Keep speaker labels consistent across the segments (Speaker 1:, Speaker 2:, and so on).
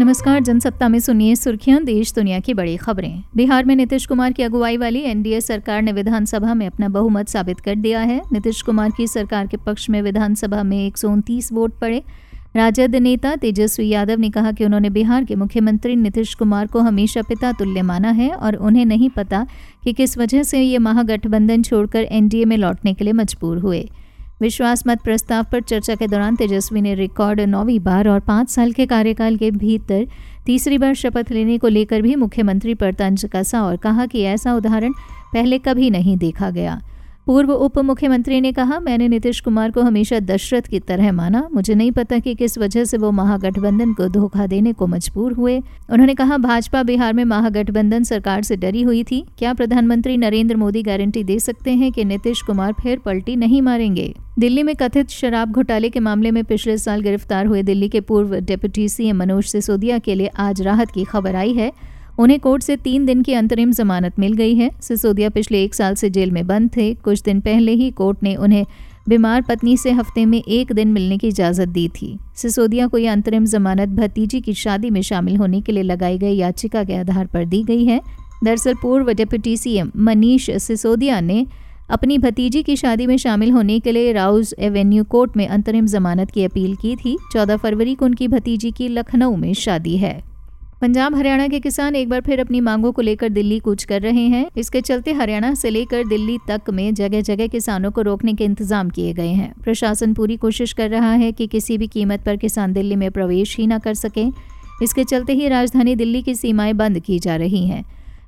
Speaker 1: नमस्कार, जनसत्ता में सुनिए सुर्खियाँ, देश दुनिया की बड़ी खबरें। बिहार में नीतीश कुमार की अगुवाई वाली एनडीए सरकार ने विधानसभा में अपना बहुमत साबित कर दिया है। नीतीश कुमार की सरकार के पक्ष में विधानसभा में एक सौ उनतीस वोट पड़े। राजद नेता तेजस्वी यादव ने कहा कि उन्होंने बिहार के मुख्यमंत्री नीतीश कुमार को हमेशा पिता तुल्य माना है और उन्हें नहीं पता कि किस वजह से ये महागठबंधन छोड़कर एनडीए में लौटने के लिए मजबूर हुए। विश्वास मत प्रस्ताव पर चर्चा के दौरान तेजस्वी ने रिकॉर्ड नौवीं बार और पाँच साल के कार्यकाल के भीतर तीसरी बार शपथ लेने को लेकर भी मुख्यमंत्री पर तंज कसा और कहा कि ऐसा उदाहरण पहले कभी नहीं देखा गया। पूर्व उप मुख्यमंत्री ने कहा, मैंने नीतीश कुमार को हमेशा दशरथ की तरह माना। मुझे नहीं पता कि किस वजह से वो महागठबंधन को धोखा देने को मजबूर हुए। उन्होंने कहा, भाजपा बिहार में महागठबंधन सरकार से डरी हुई थी। क्या प्रधानमंत्री नरेंद्र मोदी गारंटी दे सकते हैं कि नीतीश कुमार फिर पलटी नहीं मारेंगे? दिल्ली में कथित शराब घोटाले के मामले में पिछले साल गिरफ़्तार हुए दिल्ली के पूर्व डिप्टी सीएम मनोज सिसोदिया के लिए आज राहत की खबर आई है। उन्हें कोर्ट से तीन दिन की अंतरिम जमानत मिल गई है। सिसोदिया पिछले एक साल से जेल में बंद थे। कुछ दिन पहले ही कोर्ट ने उन्हें बीमार पत्नी से हफ़्ते में एक दिन मिलने की इजाज़त दी थी। सिसोदिया को यह अंतरिम जमानत भतीजी की शादी में शामिल होने के लिए लगाई गई याचिका के आधार पर दी गई है। दरअसल पूर्व डिप्टी सीएम मनीष सिसोदिया ने अपनी भतीजी की शादी में शामिल होने के लिए राउज एवेन्यू कोर्ट में अंतरिम जमानत की अपील की थी। 14 फरवरी को उनकी भतीजी की लखनऊ में शादी है। पंजाब हरियाणा के किसान एक बार फिर अपनी मांगों को लेकर दिल्ली कूच कर रहे हैं। इसके चलते हरियाणा से लेकर दिल्ली तक में जगह जगह किसानों को रोकने के इंतज़ाम किए गए हैं। प्रशासन पूरी कोशिश कर रहा है कि किसी भी कीमत पर किसान दिल्ली में प्रवेश ही न कर सके। इसके चलते ही राजधानी दिल्ली की सीमाएँ बंद की जा रही हैं।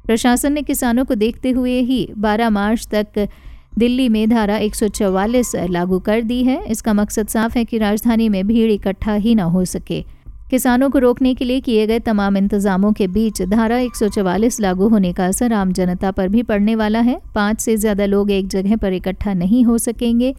Speaker 1: प्रशासन ने किसानों को देखते हुए ही 12 मार्च तक दिल्ली में धारा 144 लागू कर दी है। इसका मकसद साफ़ है कि राजधानी में भीड़ इकट्ठा ही न हो सके। किसानों को रोकने के लिए किए गए तमाम इंतजामों के बीच धारा 144 लागू होने का असर आम जनता पर भी पड़ने वाला है। पाँच से ज़्यादा लोग एक जगह पर इकट्ठा नहीं हो सकेंगे।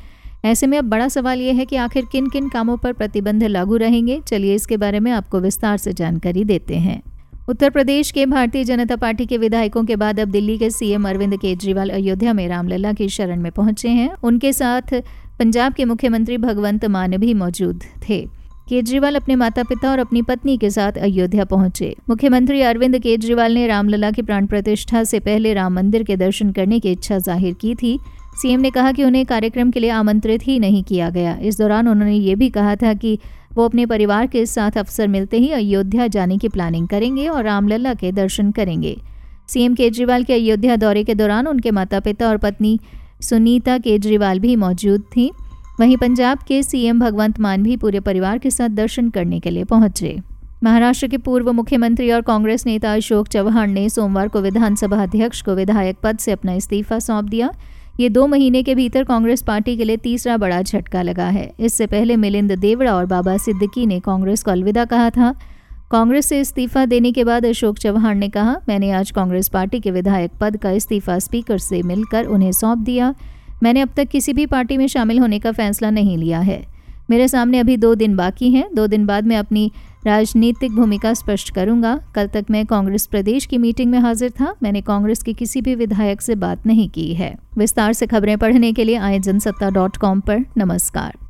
Speaker 1: ऐसे में अब बड़ा सवाल यह है कि आखिर किन किन कामों पर प्रतिबंध लागू रहेंगे? चलिए इसके बारे में आपको विस्तार से जानकारी देते हैं। उत्तर प्रदेश के भारतीय जनता पार्टी के विधायकों के बाद अब दिल्ली के सीएम अरविंद केजरीवाल अयोध्या में रामलला की शरण में पहुँचे हैं। उनके साथ पंजाब के मुख्यमंत्री भगवंत मान भी मौजूद थे। केजरीवाल अपने माता पिता और अपनी पत्नी के साथ अयोध्या पहुँचे। मुख्यमंत्री अरविंद केजरीवाल ने रामलला की प्राण प्रतिष्ठा से पहले राम मंदिर के दर्शन करने की इच्छा ज़ाहिर की थी। सीएम ने कहा कि उन्हें कार्यक्रम के लिए आमंत्रित ही नहीं किया गया। इस दौरान उन्होंने ये भी कहा था कि वो अपने परिवार के साथ अवसर मिलते ही अयोध्या जाने की प्लानिंग करेंगे और रामलला के दर्शन करेंगे। सीएम केजरीवाल के अयोध्या दौरे के दौरान उनके माता पिता और पत्नी सुनीता केजरीवाल भी मौजूद थी। वहीं पंजाब के सीएम भगवंत मान भी पूरे परिवार के साथ दर्शन करने के लिए पहुँचे। महाराष्ट्र के पूर्व मुख्यमंत्री और कांग्रेस नेता अशोक चौहान ने सोमवार को विधानसभा अध्यक्ष को विधायक पद से अपना इस्तीफा सौंप दिया। ये दो महीने के भीतर कांग्रेस पार्टी के लिए तीसरा बड़ा झटका लगा है। इससे पहले मिलिंद देवड़ा और बाबा सिद्दीकी ने कांग्रेस को अलविदा कहा था। कांग्रेस से इस्तीफा देने के बाद अशोक चौहान ने कहा, मैंने आज कांग्रेस पार्टी के विधायक पद का इस्तीफा स्पीकर से मिलकर उन्हें सौंप दिया। मैंने अब तक किसी भी पार्टी में शामिल होने का फैसला नहीं लिया है। मेरे सामने अभी दो दिन बाकी हैं। दो दिन बाद मैं अपनी राजनीतिक भूमिका स्पष्ट करूँगा। कल तक मैं कांग्रेस प्रदेश की मीटिंग में हाजिर था। मैंने कांग्रेस के किसी भी विधायक से बात नहीं की है। विस्तार से खबरें पढ़ने के लिए आए जनसत्ता डॉट कॉम पर। नमस्कार।